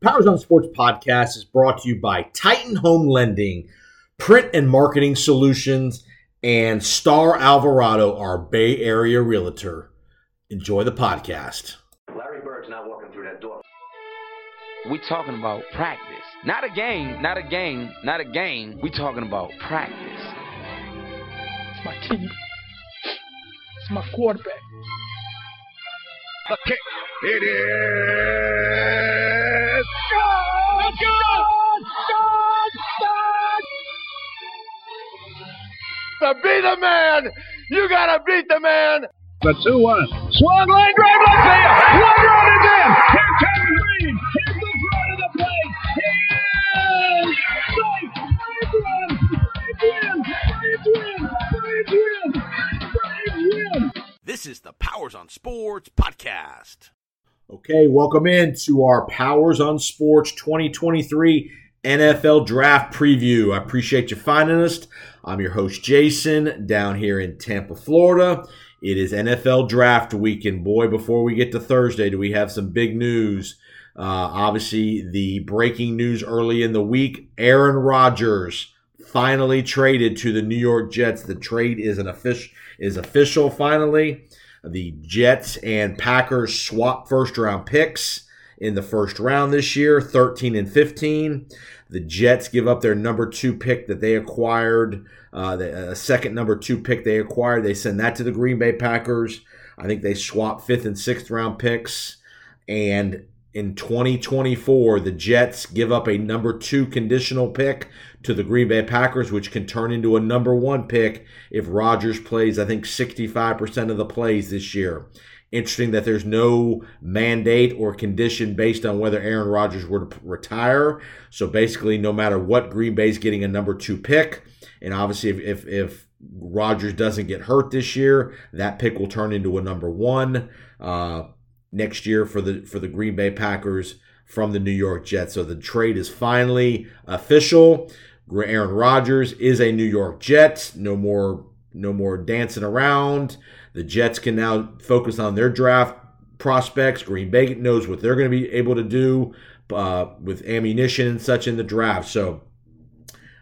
Powers on Sports podcast is brought to you by Titan Home Lending, Print and Marketing Solutions, and Star Alvarado, our Bay Area realtor. Enjoy the podcast. Larry Bird's not walking through that door. We're talking about practice. Not a game, not a game, not a game. We're talking about practice. It's my team. It's my quarterback. The kick. It is. To be the man, you gotta beat the man. The 2 1. Swung line drive left field. One run is in. Here comes Green. Here's the front of the plate. He is safe. Braves win. Braves win. Braves win. Braves win. This is the Powers on Sports podcast. Okay, welcome in to our Powers on Sports 2023 NFL Draft Preview. I appreciate you finding us. I'm your host, Jason, down here in Tampa, Florida. It is NFL Draft Week, and boy, before we get to Thursday, do we have some big news. Uh, obviously, the breaking news early in the week Aaron Rodgers finally traded to the New York Jets. The trade is an official is official finally. The Jets and Packers swap first round picks in the first round this year, 13 and 15. The Jets give up their number two pick that they acquired, uh, the uh, second number two pick they acquired. They send that to the Green Bay Packers. I think they swap fifth and sixth round picks. And in 2024, the Jets give up a number two conditional pick to the Green Bay Packers, which can turn into a number one pick if Rodgers plays, I think, 65% of the plays this year. Interesting that there's no mandate or condition based on whether Aaron Rodgers were to retire. So basically, no matter what, Green Bay's getting a number two pick. And obviously, if, if, if Rodgers doesn't get hurt this year, that pick will turn into a number one uh, next year for the for the Green Bay Packers from the New York Jets. So the trade is finally official. Aaron Rodgers is a New York Jet. No more no more dancing around. The Jets can now focus on their draft prospects. Green Bay knows what they're going to be able to do uh, with ammunition and such in the draft. So,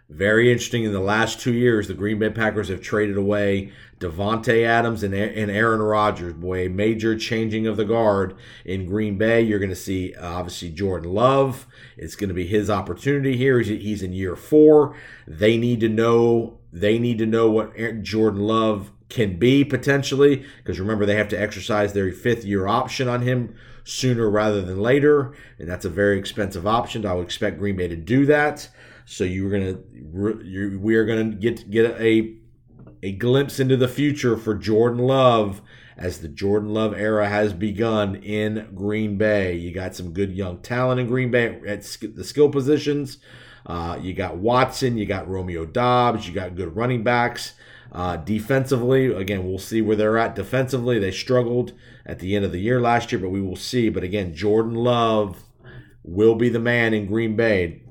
very interesting. In the last two years, the Green Bay Packers have traded away Davante Adams and, and Aaron Rodgers. Boy, major changing of the guard in Green Bay. You're going to see uh, obviously Jordan Love. It's going to be his opportunity here. He's, he's in year four. They need to know. They need to know what Jordan Love can be potentially because remember they have to exercise their fifth year option on him sooner rather than later and that's a very expensive option. I would expect green bay to do that. So you're gonna you're, we are gonna get get a a glimpse into the future for jordan love as the jordan love era has begun in green bay. You got some good young talent in green bay at the skill positions. Uh, you got watson you got romeo Doubs, you got good running backs uh, defensively, again, we'll see where they're at defensively. They struggled at the end of the year last year, but we will see. But again, Jordan Love will be the man in Green Bay.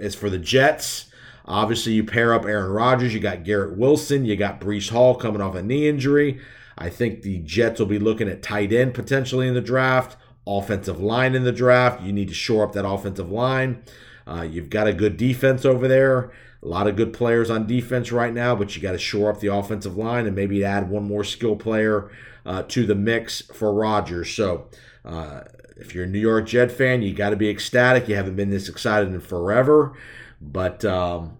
As for the Jets, obviously you pair up Aaron Rodgers, you got Garrett Wilson, you got Breece Hall coming off a knee injury. I think the Jets will be looking at tight end potentially in the draft, offensive line in the draft. You need to shore up that offensive line. Uh, you've got a good defense over there. A lot of good players on defense right now, but you got to shore up the offensive line and maybe add one more skill player uh, to the mix for Rodgers. So, uh, if you're a New York Jet fan, you got to be ecstatic. You haven't been this excited in forever, but um,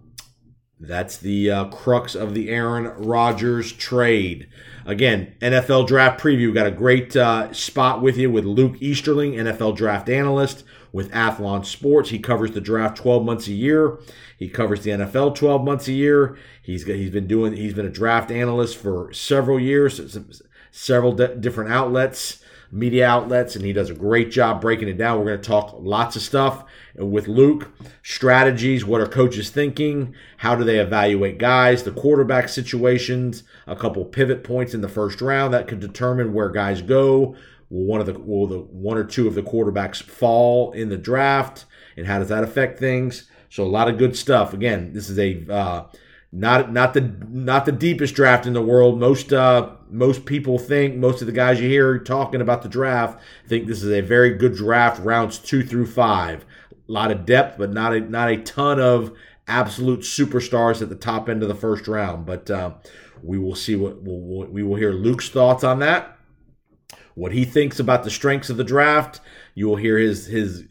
that's the uh, crux of the Aaron Rodgers trade. Again, NFL draft preview. Got a great uh, spot with you with Luke Easterling, NFL draft analyst with Athlon Sports. He covers the draft 12 months a year. He covers the NFL 12 months a year. He's he's been doing he's been a draft analyst for several years, several different outlets, media outlets, and he does a great job breaking it down. We're going to talk lots of stuff with Luke, strategies, what are coaches thinking, how do they evaluate guys, the quarterback situations, a couple pivot points in the first round that could determine where guys go Will one of the will the one or two of the quarterbacks fall in the draft, and how does that affect things? So a lot of good stuff. Again, this is a uh, not not the not the deepest draft in the world. Most uh, most people think most of the guys you hear talking about the draft think this is a very good draft, rounds two through five. A lot of depth, but not a not a ton of absolute superstars at the top end of the first round. But uh, we will see what we'll, we will hear Luke's thoughts on that. What he thinks about the strengths of the draft. You will hear his his,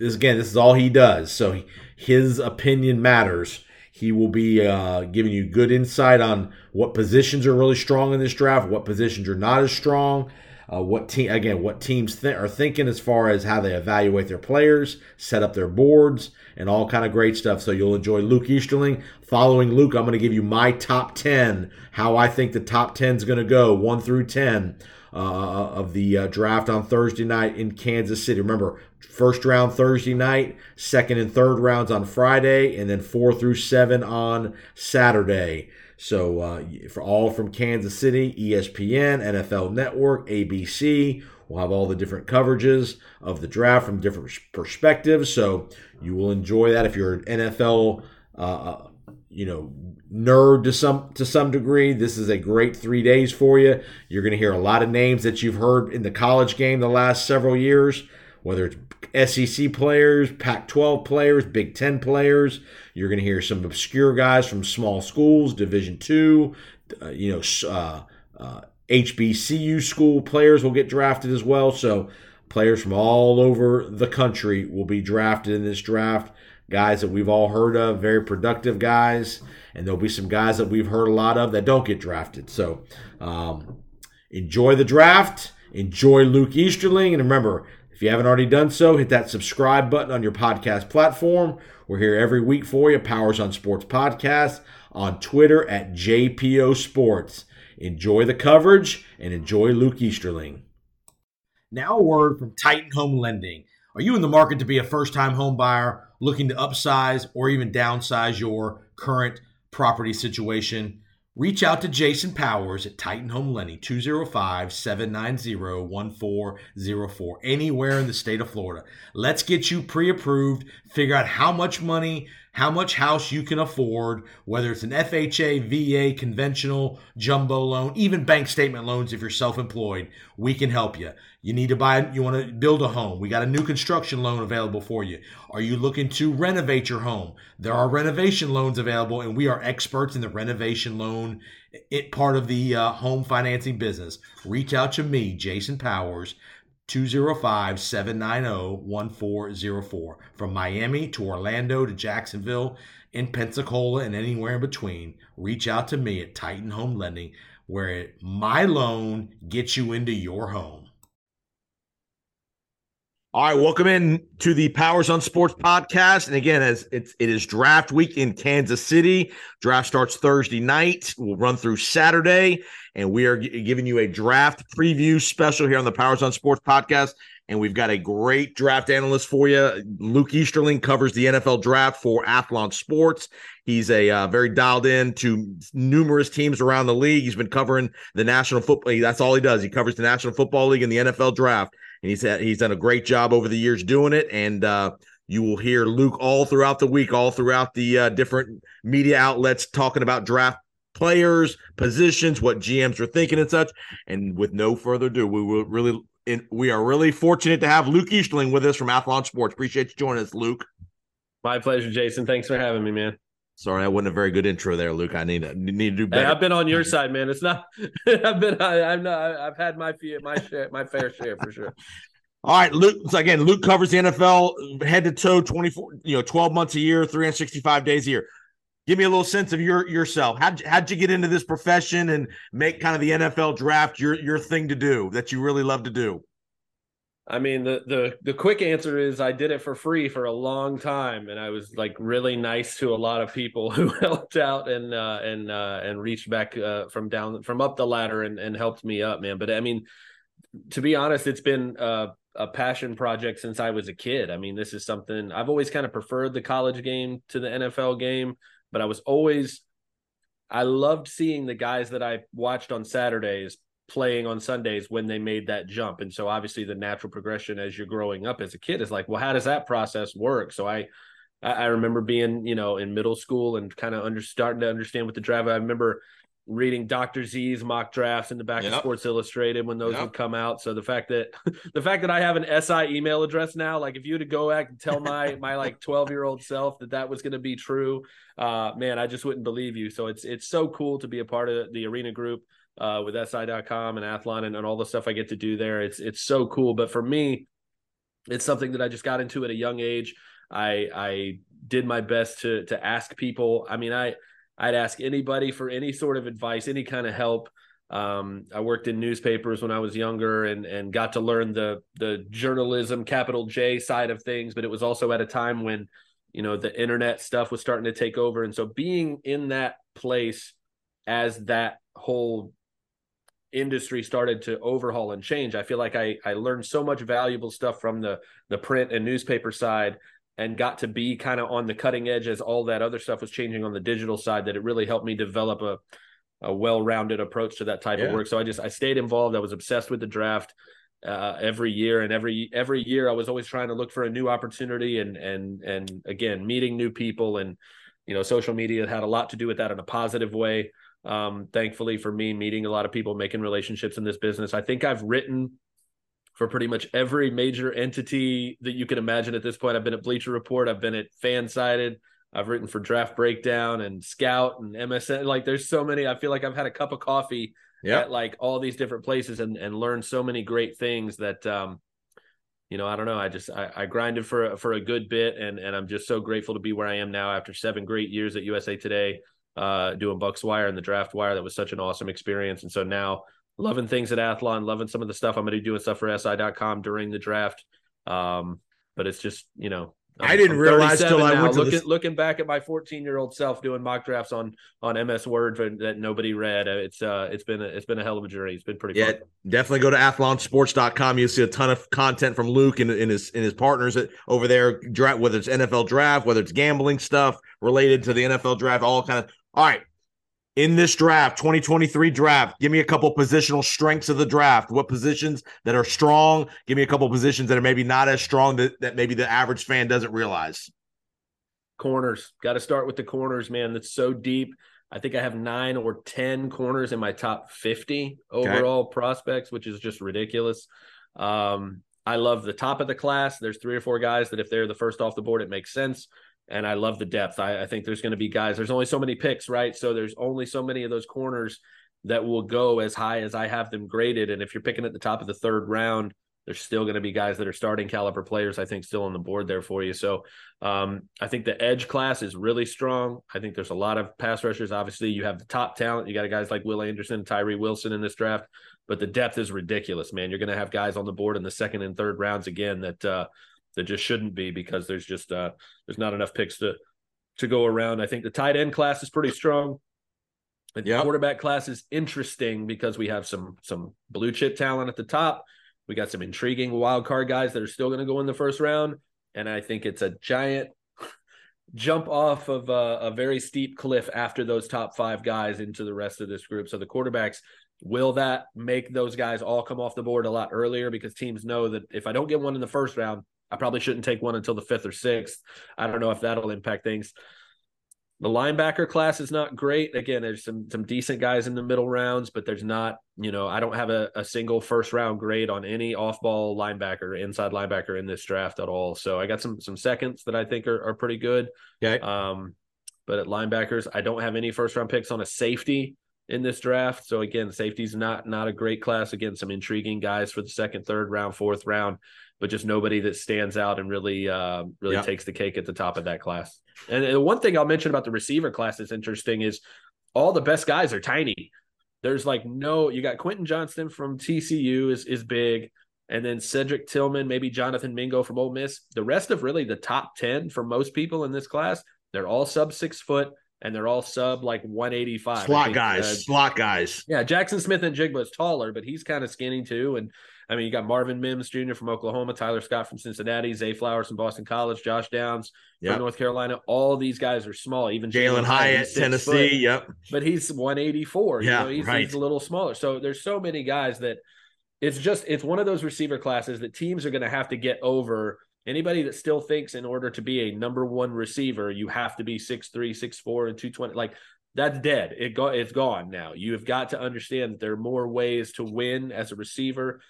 again. This is all he does, so his opinion matters. He will be uh, giving you good insight on what positions are really strong in this draft, what positions are not as strong, uh, what team again, what teams th- are thinking as far as how they evaluate their players, set up their boards, and all kind of great stuff. So you'll enjoy Luke Easterling. Following Luke, I'm going to give you my top ten, how I think the top 10 is going to go, one through ten. Uh, of the uh, draft on Thursday night in Kansas City. Remember, first round Thursday night, second and third rounds on Friday, and then four through seven on Saturday. So uh, for all from Kansas City, ESPN, NFL Network, ABC, we'll have all the different coverages of the draft from different perspectives. So you will enjoy that if you're an NFL, uh, uh, you know, nerd to some to some degree. This is a great three days for you. You're going to hear a lot of names that you've heard in the college game the last several years, whether it's SEC players, Pac-12 players, Big Ten players. You're going to hear some obscure guys from small schools, Division two. Uh, you know, uh, uh, HBCU school players will get drafted as well. So players from all over the country will be drafted in this draft. Guys that we've all heard of, very productive guys and there'll be some guys that we've heard a lot of that don't get drafted. So um, enjoy the draft, enjoy Luke Easterling, and remember, if you haven't already done so, hit that subscribe button on your podcast platform. We're here every week for you, Powers on Sports Podcast, on Twitter at JPO Sports. Enjoy the coverage and enjoy Luke Easterling. Now, a word from Titan Home Lending. Are you in the market to be a first time home buyer looking to upsize or even downsize your current property situation, reach out to Jason Powers at Titan Home Lending, 205 790 1404, anywhere in the state of Florida. Let's get you pre approved, figure out how much money how much house you can afford, whether it's an FHA, VA, conventional, jumbo loan, even bank statement loans if you're self employed. We can help you. You need to buy, you want to build a home. We got a new construction loan available for you. Are you looking to renovate your home? There are renovation loans available, and we are experts in the renovation loan it part of the uh, home financing business. Reach out to me, Jason Powers, 205 790 1404. From Miami to Orlando to Jacksonville, in Pensacola, and anywhere in between, reach out to me at Titan Home Lending, where my loan gets you into your home. All right, welcome in to the Powers on Sports podcast. And again, as it's it is draft week in Kansas City. Draft starts Thursday night. We'll run through Saturday, and we are g- giving you a draft preview special here on the Powers on Sports podcast. And we've got a great draft analyst for you. Luke Easterling covers the NFL draft for Athlon Sports. He's a uh, very dialed in to numerous teams around the league. He's been covering the National Football. That's all he does. He covers the National Football League and the NFL draft and he's had, he's done a great job over the years doing it. And uh, you will hear Luke all throughout the week, all throughout the uh, different media outlets talking about draft players, positions, what GMs are thinking, and such. And with no further ado, we will really in, we are really fortunate to have Luke Easterling with us from Athlon Sports. Appreciate you joining us, Luke. My pleasure, Jason. Thanks for having me, man. Sorry, I wasn't a very good intro there, Luke. I need to need to do better. Hey, I've been on your side, man. It's not. I've been. I, have not. I've had my my share, my fair share for sure. All right, Luke. So again, Luke covers the NFL head to toe, twenty four, you know, twelve months a year, three hundred sixty five days a year. Give me a little sense of your yourself. How'd how'd you get into this profession and make kind of the NFL draft your your thing to do that you really love to do? I mean, the the the quick answer is I did it for free for a long time, and I was like really nice to a lot of people who helped out and uh, and uh, and reached back uh, from down from up the ladder and and helped me up, man. But I mean, to be honest, it's been a passion project since I was a kid. I mean, this is something I've always kind of preferred the college game to the NFL game, but I was always I loved seeing the guys that I watched on Saturdays playing on Sundays when they made that jump. And so obviously the natural progression as you're growing up as a kid is like, well, how does that process work? So I I, remember being, you know, in middle school and kind of under starting to understand what the drive. I remember reading Dr. Z's mock drafts in the back Yep. of Sports Illustrated when those Yep. would come out. So the fact that the fact that I have an SI email address now, like if you were to go back and tell my my like 12 year old self that that was going to be true, uh, man, I just wouldn't believe you. So it's it's so cool to be a part of the arena group uh, with SI.com and Athlon and, and all the stuff I get to do there. It's it's so cool. But for me, it's something that I just got into at a young age. I I did my best to to ask people. I mean, I I'd ask anybody for any sort of advice, any kind of help. Um, I worked in newspapers when I was younger and and got to learn the the journalism capital J side of things, but it was also at a time when you know the internet stuff was starting to take over, and so being in that place as that whole industry started to overhaul and change, I feel like I I learned so much valuable stuff from the the print and newspaper side and got to be kind of on the cutting edge as all that other stuff was changing on the digital side that it really helped me develop a a well-rounded approach to that type Yeah. of work. So I just I stayed involved. I was obsessed with the draft uh, every year, and every every year I was always trying to look for a new opportunity and and and again meeting new people and you know social media had a lot to do with that in a positive way. Um, thankfully for me, meeting a lot of people, making relationships in this business. I think I've written for pretty much every major entity that you can imagine at this point. I've been at Bleacher Report, I've been at Fansided, I've written for Draft Breakdown and Scout and MSN. Like there's so many. I feel like I've had a cup of coffee Yeah. at like all these different places and and learned so many great things that um you know, I don't know. I just I, I grinded for for a good bit, and and I'm just so grateful to be where I am now after seven great years at USA Today, uh, doing Bucs Wire and the Draft Wire. That was such an awesome experience, and so now loving things at Athlon, loving some of the stuff I'm going to be doing stuff for SI.com during the draft. Um, but it's just you know. I didn't realize till I now, went to looking, looking back at my 14 year old self doing mock drafts on on MS Word for, that nobody read. uh, It's uh it's been a, it's been a hell of a journey. It's been pretty Yeah, fun. definitely go to athlonsports.com. You'll see a ton of content from Luke and, and his and his partners at, over there, draft, whether it's NFL draft, whether it's gambling stuff related to the NFL draft, all kind of. All right. In this draft, 2023 draft, give me a couple positional strengths of the draft. What positions that are strong? Give me a couple positions that are maybe not as strong that, that maybe the average fan doesn't realize. corners. Got to start with the corners, man. That's so deep. I think I have nine or 10 corners in my top 50 overall prospects, which is just ridiculous. Um, I love the top of the class. There's three or four guys that if they're the first off the board, it makes sense. And I love the depth. I, I think there's going to be guys, there's only so many picks, right? So there's only so many of those corners that will go as high as I have them graded. And if you're picking at the top of the third round, there's still going to be guys that are starting caliber players, I think, still on the board there for you. So um, I think the edge class is really strong. I think there's a lot of pass rushers. Obviously, you have the top talent. You got guys like Will Anderson, Tyree Wilson in this draft, but the depth is ridiculous, man. You're going to have guys on the board in the second and third rounds again that uh, that just shouldn't be because there's just uh, there's not enough picks to to go around. I think the tight end class is pretty strong. The Yep. quarterback class is interesting because we have some some blue chip talent at the top. We got some intriguing wild card guys that are still going to go in the first round, and I think it's a giant jump off of a, a very steep cliff after those top five guys into the rest of this group. So the quarterbacks will that make those guys all come off the board a lot earlier because teams know that if I don't get one in the first round, I probably shouldn't take one until the fifth or sixth. I don't know if that'll impact things. The linebacker class is not great. Again, there's some some decent guys in the middle rounds, but there's not, you know, I don't have a, a single first round grade on any off ball linebacker, inside linebacker in this draft at all. So I got some some seconds that I think are, are pretty good. Okay. Um, but at linebackers, I don't have any first round picks on a safety in this draft. So again, safety's not not a great class. Again, some intriguing guys for the second, third round, fourth round, but just nobody that stands out and really uh, really Yeah. takes the cake at the top of that class. And the one thing I'll mention about the receiver class that's interesting is all the best guys are tiny. There's like no, you got Quentin Johnston from TCU is is big, and then Cedric Tillman, maybe Jonathan Mingo from Ole Miss. The rest of really the top ten for most people in this class, they're all sub six foot and they're all sub like 185. I Slot guys, uh, slot guys. yeah, Jaxon Smith-Njigba is taller, but he's kind of skinny too. And I mean, you got Marvin Mims Jr. from Oklahoma, Tyler Scott from Cincinnati, Zay Flowers from Boston College, Josh Downs Yep. from North Carolina. All these guys are small. Even Jalin Hyatt, Tennessee. foot, Yep. but he's 184. Yeah, you know, he's, right. he's a little smaller. So there's so many guys that it's just it's one of those receiver classes that teams are going to have to get over Anybody that still thinks in order to be a number one receiver, you have to be 6'3, 6'4, and 220, like that's dead. It go it's gone now. You have got to understand that there are more ways to win as a receiver.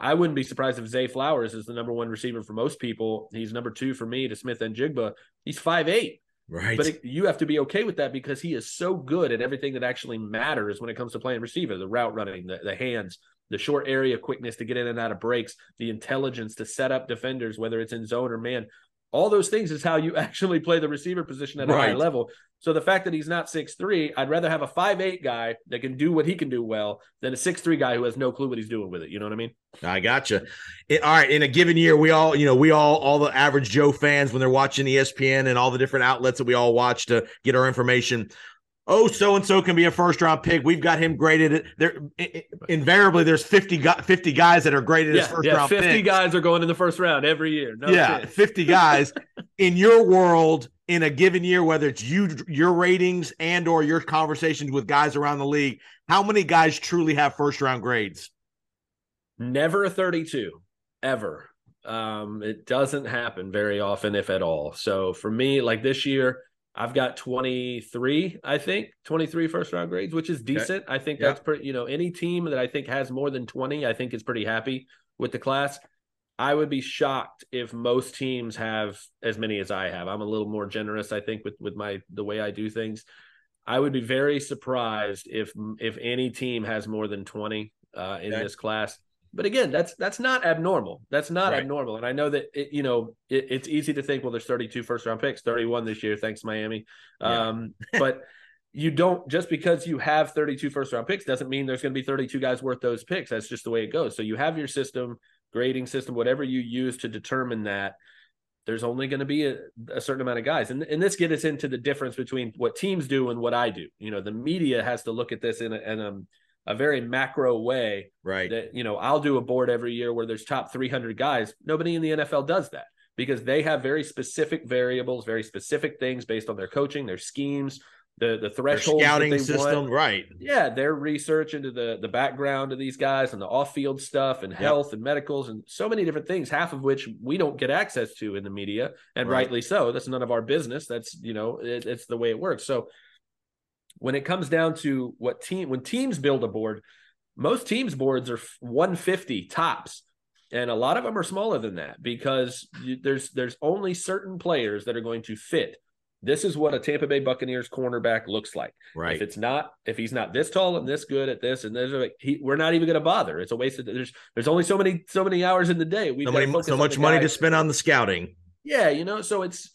I, I wouldn't be surprised if Zay Flowers is the number one receiver for most people. He's number two for me to Smith-Njigba. He's five eight. Right. But it, you have to be okay with that because he is so good at everything that actually matters when it comes to playing receiver the route running, the, the hands, the short area quickness to get in and out of breaks, the intelligence to set up defenders, whether it's in zone or man. All those things is how you actually play the receiver position at a high level. So the fact that he's not six three, I'd rather have a five eight guy that can do what he can do well than a six three guy who has no clue what he's doing with it. You know what I mean? I gotcha. It, all right, in a given year, we all, you know, we all, all the average Joe fans when they're watching ESPN and all the different outlets that we all watch to get our information. Oh, so and so can be a first round pick. We've got him graded. There, invariably, there's 50, gu- 50 guys that are graded as Yeah, first yeah. round Fifty picks. guys are going in the first round every year. No yeah, shit. 50 guys in your world in a given year, whether it's you, your ratings and or your conversations with guys around the league. How many guys truly have first round grades? Never a 32, ever. Um, it doesn't happen very often, if at all. So for me, like this year, I've got 23, I think, 23 first round grades, which is decent. I think Yeah. that's pretty, you know, any team that I think has more than 20, I think is pretty happy with the class. I would be shocked if most teams have as many as I have. I'm a little more generous, I think, with with my the way I do things. I would be very surprised if if any team has more than 20 uh, in Okay. this class. But again, that's that's not abnormal. That's not Right. abnormal. And I know that it, you know it, it's easy to think, well, there's 32 first round picks, 31 this year, thanks Miami. Yeah. Um, but you don't just because you have 32 first round picks doesn't mean there's going to be 32 guys worth those picks. That's just the way it goes. So you have your system, grading system, whatever you use to determine that. There's only going to be a, a certain amount of guys, and and this gets us into the difference between what teams do and what I do. You know, the media has to look at this in a, in a, a very macro way Right. that you know I'll do a board every year where there's top 300 guys. Nobody in the NFL does that because they have very specific variables, very specific things based on their coaching, their schemes, the the threshold scouting system. Right. Yeah, their research into the the background of these guys and the off field stuff and health and medicals and so many different things. Half of which we don't get access to in the media, and Right. rightly so. That's none of our business. That's you know it, it's the way it works. So when it comes down to what team when teams build a board, most teams boards are 150 tops and a lot of them are smaller than that because there's there's only certain players that are going to fit this is what a Tampa Bay Buccaneers cornerback looks like. Right. If it's not, if he's not this tall and this good at this and there's like he, we're not even going to bother. It's a waste of there's there's only so many so many hours in the day. We've so, many, so much money to spend on the scouting. yeah, you know, so it's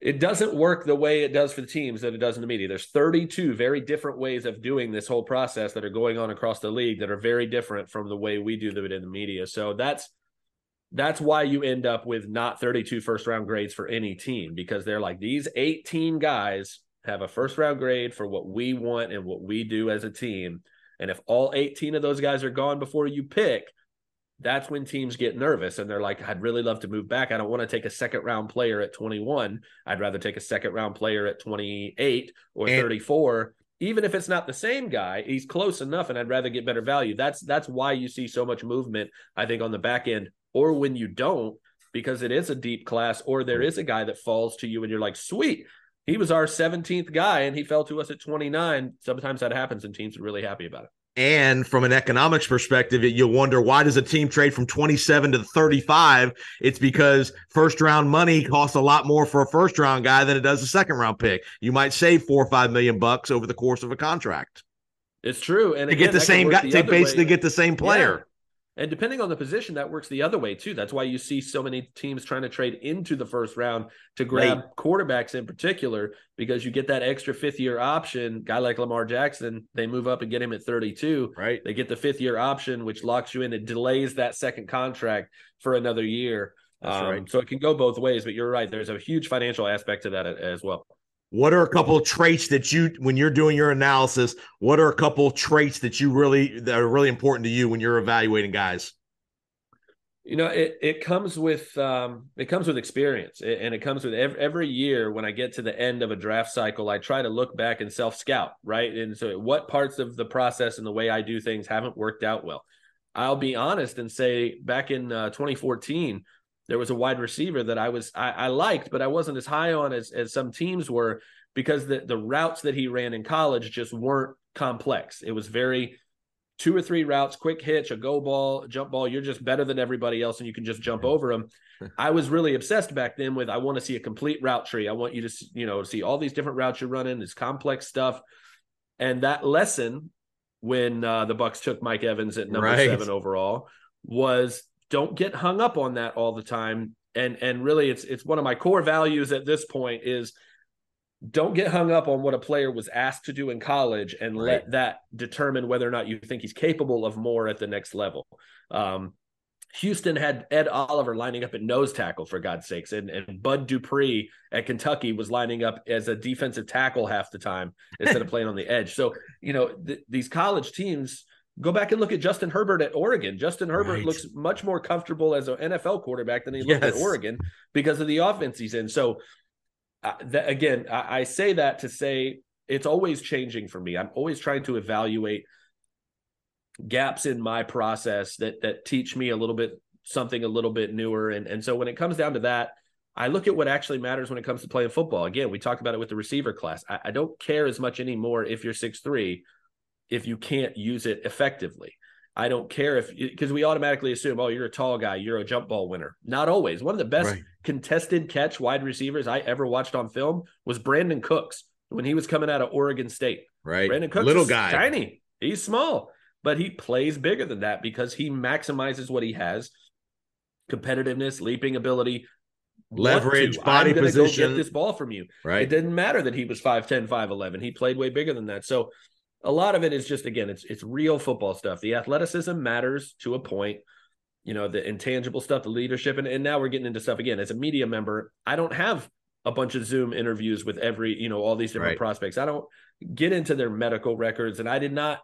it doesn't work the way it does for the teams that it does in the media. There's 32 very different ways of doing this whole process that are going on across the league that are very different from the way we do it in the media. So that's that's why you end up with not 32 first round grades for any team because they're like these 18 guys have a first round grade for what we want and what we do as a team. And if all 18 of those guys are gone before you pick, that's when teams get nervous and they're like, I'd really love to move back. I don't want to take a second round player at 21. I'd rather take a second round player at 28 or And- 34. Even if it's not the same guy, he's close enough and I'd rather get better value. That's that's why you see so much movement, I think, on the back end, or when you don't, because it is a deep class, or there is a guy that falls to you and you're like, sweet, he was our 17th guy and he fell to us at 29. Sometimes that happens and teams are really happy about it. And from an economics perspective, you'll wonder why does a team trade from 27 to 35? It's because first round money costs a lot more for a first round guy than it does a second round pick. You might save four or five million bucks over the course of a contract It's true. And to again, get the same guy the to basically way. get the same player. Yeah. And depending on the position, that works the other way too. That's why you see so many teams trying to trade into the first round to grab Late. quarterbacks in particular, because you get that extra fifth year option. Guy like Lamar Jackson, they move up and get him at 32. Right. They get the fifth year option, which locks you in. It delays that second contract for another year. That's Um, right. So it can go both ways, but you're right. There's a huge financial aspect to that as well. What are a couple of traits that you, when you're doing your analysis, what are a couple of traits that you really that are really important to you when you're evaluating guys? You know, it it comes with um, it comes with experience, and it comes with every, every year. When I get to the end of a draft cycle, I try to look back and self scout, right? And so, what parts of the process and the way I do things haven't worked out well? I'll be honest and say, back in uh, 2014, there was a wide receiver that I was I, I liked, but I wasn't as high on as as some teams were because the the routes that he ran in college just weren't complex. It was very two or three routes, quick hitch, a go ball, jump ball. You're just better than everybody else, and you can just jump over them. I was really obsessed back then with I want to see a complete route tree. I want you to you know see all these different routes you're running, this complex stuff, and that lesson when uh, the Bucs took Mike Evans at number Right. seven overall was don't get hung up on that all the time. And and really, it's it's one of my core values at this point is don't get hung up on what a player was asked to do in college and Right. let that determine whether or not you think he's capable of more at the next level. Um, Houston had Ed Oliver lining up at nose tackle for God's sakes, and, and Bud Dupree at Kentucky was lining up as a defensive tackle half the time instead of playing on the edge. So you know th- these college teams. Go back and look at Justin Herbert at Oregon. Justin Herbert Right. looks much more comfortable as an NFL quarterback than he looked at Oregon because of the offense he's in. So uh, that, again, I, I say that to say it's always changing for me. I'm always trying to evaluate gaps in my process that that teach me a little bit something a little bit newer. And and so when it comes down to that, I look at what actually matters when it comes to playing football. Again, we talked about it with the receiver class. I, I don't care as much anymore if you're six three, if you can't use it effectively. I don't care if because we automatically assume, oh, you're a tall guy, you're a jump ball winner. Not always. One of the best Right. contested catch wide receivers I ever watched on film was Brandin Cooks when he was coming out of Oregon State. Right. Brandin Cooks Little guy. tiny. He's small, but he plays bigger than that because he maximizes what he has: competitiveness, leaping ability, Leverage, body position. Get this ball from you. Right. It didn't matter that he was 5'10, 5'11. He played way bigger than that. So a lot of it is just again, it's it's real football stuff. The athleticism matters to a point. You know, the intangible stuff, the leadership, and, and now we're getting into stuff again. As a media member, I don't have a bunch of Zoom interviews with every, you know, all these different Right. prospects. I don't get into their medical records, and I did not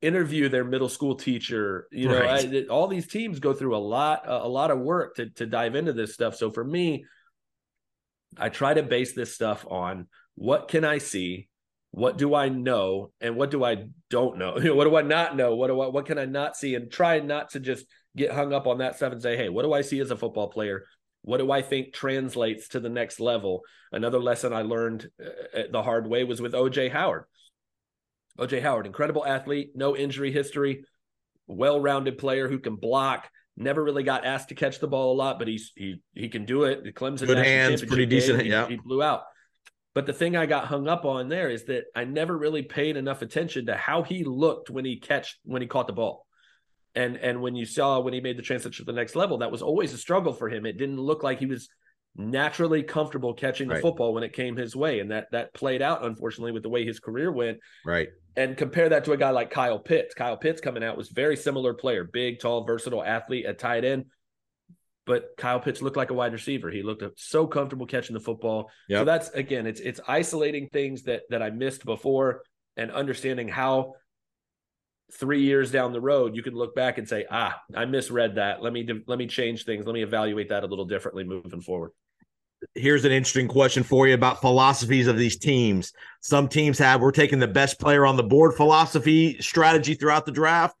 interview their middle school teacher. You know, Right. I, all these teams go through a lot, a, a lot of work to to dive into this stuff. So for me, I try to base this stuff on what can I see, what do I know, and what do I don't know. What do I not know? What do I what can I not see? And try not to just get hung up on that stuff and say, hey, what do I see as a football player? What do I think translates to the next level? Another lesson I learned uh, the hard way was with OJ Howard. OJ Howard, incredible athlete, no injury history, well-rounded player who can block. Never really got asked to catch the ball a lot, but he's he he can do it. The Clemson Good hands, pretty decent, game, yeah. he blew out. But the thing I got hung up on there is that I never really paid enough attention to how he looked when he catch when he caught the ball. And and when you saw when he made the transition to the next level, that was always a struggle for him. It didn't look like he was naturally comfortable catching the Right. football when it came his way. And that that played out unfortunately with the way his career went. Right. And compare that to a guy like Kyle Pitts. Kyle Pitts coming out was very similar player, big, tall, versatile athlete at tight end. But Kyle Pitts looked like a wide receiver. He looked so comfortable catching the football. So that's again, it's it's isolating things that that I missed before and understanding how three years down the road you can look back and say, ah, I misread that. Let me let me change things. Let me evaluate that a little differently moving forward. Here's an interesting question for you about philosophies of these teams. Some teams have we're taking the best player on the board philosophy strategy throughout the draft.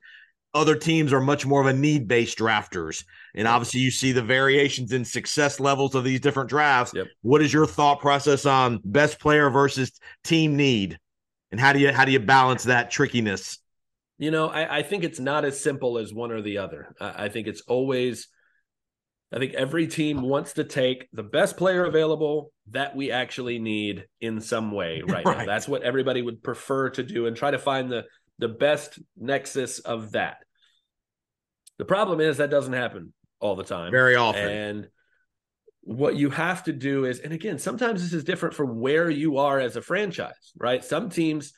Other teams are much more of a need based drafters. And obviously, you see the variations in success levels of these different drafts. Yep. What is your thought process on best player versus team need? And how do you how do you balance that trickiness? You know, I, I think it's not as simple as one or the other. I, I think it's always, I think every team wants to take the best player available that we actually need in some way right, now. Right. That's what everybody would prefer to do and try to find the the best nexus of that. The problem is that doesn't happen all the time. Very often. And what you have to do is, and again, sometimes this is different from where you are as a franchise, right? Some teams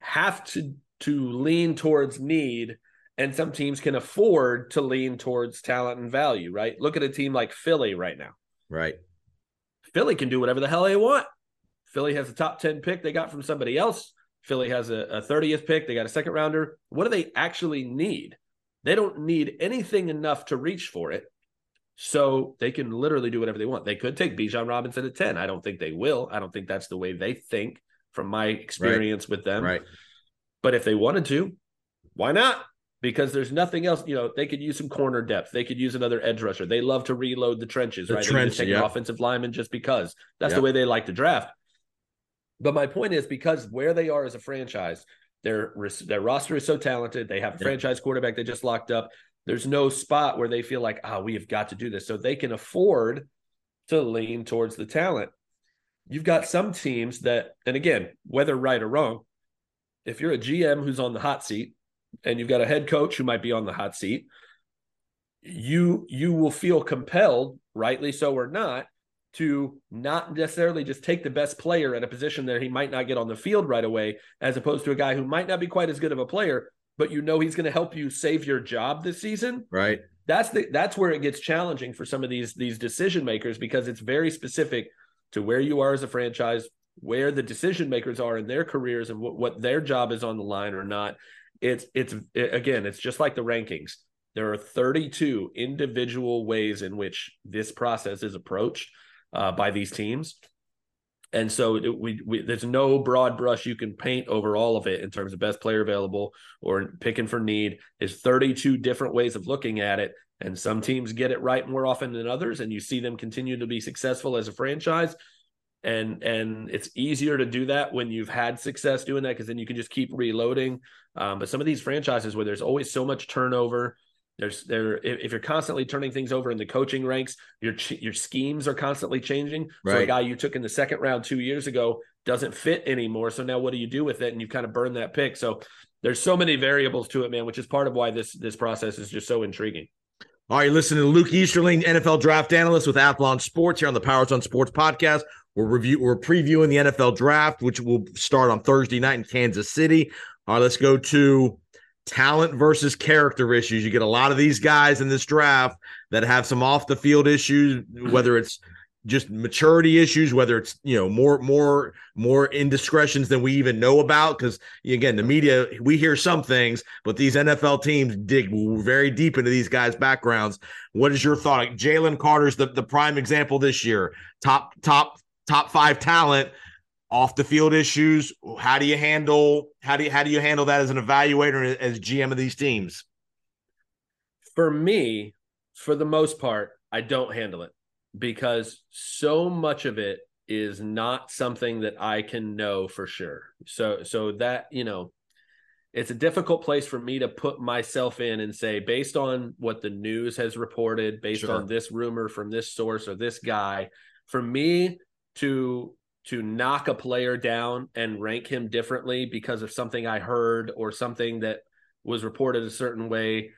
have to to lean towards need, and some teams can afford to lean towards talent and value, right? Look at a team like Philly right now. right. Philly can do whatever the hell they want. Philly has a top 10 pick they got from somebody else. Philly has a, a 30th pick. They got a second rounder. What do they actually need? They don't need anything enough to reach for it. So they can literally do whatever they want. They could take Bijan Robinson at 10. I don't think they will. I don't think that's the way they think from my experience with them. Right. But if they wanted to, why not? because there's nothing else. You know, they could use some corner depth. They could use another edge rusher. They love to reload the trenches, The right? They trench, just take yeah. an offensive lineman just because that's the way they like to draft. But my point is because where they are as a franchise, their their roster is so talented. They have a Yeah. franchise quarterback they just locked up. There's no spot where they feel like, ah, we have got to do this. So they can afford to lean towards the talent. You've got some teams that, and again, whether right or wrong, if you're a GM who's on the hot seat and you've got a head coach who might be on the hot seat, you you will feel compelled, rightly so or not, to not necessarily just take the best player at a position that he might not get on the field right away, as opposed to a guy who might not be quite as good of a player, but you know he's going to help you save your job this season. Right. that's the that's where it gets challenging for some of these these decision makers because it's very specific to where you are as a franchise where the decision makers are in their careers and what, what their job is on the line or not. It's it's it- again it's just like the rankings. There are 32 individual ways in which this process is approached uh, by these teams and so it, we, we there's no broad brush you can paint over all of it in terms of best player available or picking for need. There's 32 different ways of looking at it, and some teams get it right more often than others, and you see them continue to be successful as a franchise. And and it's easier to do that when you've had success doing that because then you can just keep reloading. Um, but some of these franchises where there's always so much turnover, there's there if, you're constantly turning things over in the coaching ranks, your your schemes are constantly changing. So a guy you took in the second round two years ago doesn't fit anymore. So now what do you do with it? And you kind of burn that pick. So there's so many variables to it, man, which is part of why this this process is just so intriguing. All right, listening to Luke Easterling, NFL draft analyst with Athlon Sports here on the Powers on Sports podcast. We're review we're previewing the NFL draft, which will start on Thursday night in Kansas City. All right, let's go to talent versus character issues. You get a lot of these guys in this draft that have some off the field issues, mm-hmm. whether it's just maturity issues, whether it's you know more more more indiscretions than we even know about. Because again, the media we hear some things, but these NFL teams dig very deep into these guys' backgrounds. What is your thought? Jalen Carter's the, the prime example this year. Top top top five talent. Off the field issues. How do you handle how do you how do you handle that as an evaluator as GM of these teams? For me, for the most part, I don't handle it because so much of it is not something that I can know for sure. So so that, you know, it's a difficult place for me to put myself in and say based on what the news has reported, based Sure. on this rumor from this source or this guy, for me to to knock a player down and rank him differently because of something I heard or something that was reported a certain way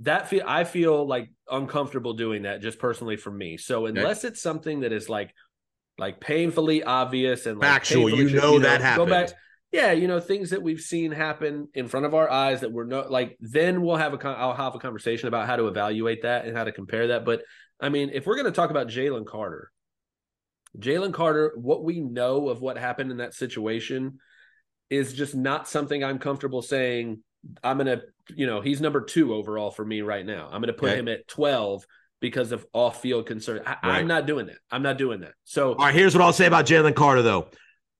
that feel I feel like uncomfortable doing that just personally for me. So unless it's something that is like like painfully obvious and like Factual, painfully- you know that go back- yeah, you know things that we've seen happen in front of our eyes that we're not like. Then we'll have a con- I'll have a conversation about how to evaluate that and how to compare that. But I mean, if we're going to talk about Jalen Carter, Jalen Carter, what we know of what happened in that situation is just not something I'm comfortable saying. I'm going to, you know, he's number two overall for me right now. I'm going to put Okay. him at 12 because of off field concern. I, Right. I'm not doing that. I'm not doing that. So All right, here's what I'll say about Jalen Carter though.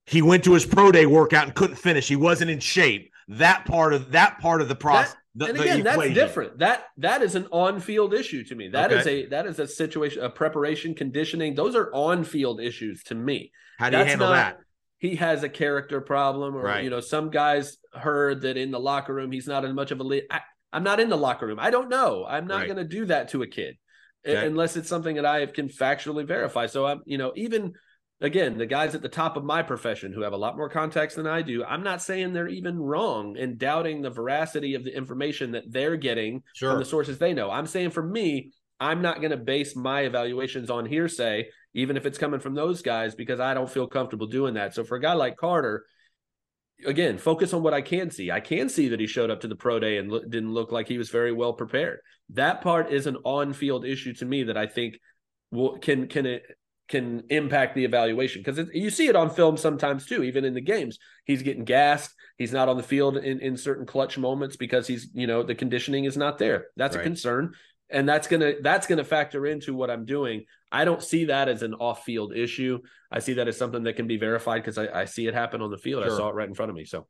He went to his pro day workout and couldn't finish. He wasn't in shape. That part of that part of the process. The, and again, that's different. That that is an on-field issue to me. That is Okay. a that is a situation, a preparation, conditioning. Those are on-field issues to me. How do you handle not- that? He has a character problem, or Right. you know, some guys heard that in the locker room he's not as much of a lead. I, I'm not in the locker room. I don't know. I'm not Right. going to do that to a kid Okay. unless it's something that I can factually verify. So I'm, you know, even again, the guys at the top of my profession who have a lot more context than I do, I'm not saying they're even wrong in doubting the veracity of the information that they're getting Sure. from the sources they know. I'm saying for me, I'm not going to base my evaluations on hearsay, even if it's coming from those guys, because I don't feel comfortable doing that. So for a guy like Carter, again, focus on what I can see. I can see that he showed up to the pro day and look, didn't look like he was very well prepared. That part is an on-field issue to me that I think will can can it can impact the evaluation. Because you see it on film sometimes too even in the games. He's getting gassed. He's not on the field in, in certain clutch moments because he's you know the conditioning is not there. That's Right. a concern. And that's gonna that's gonna factor into what i'm doing. I don't see that as an off-field issue. I see that as something that can be verified because I, I see it happen on the field. I saw it right in front of me so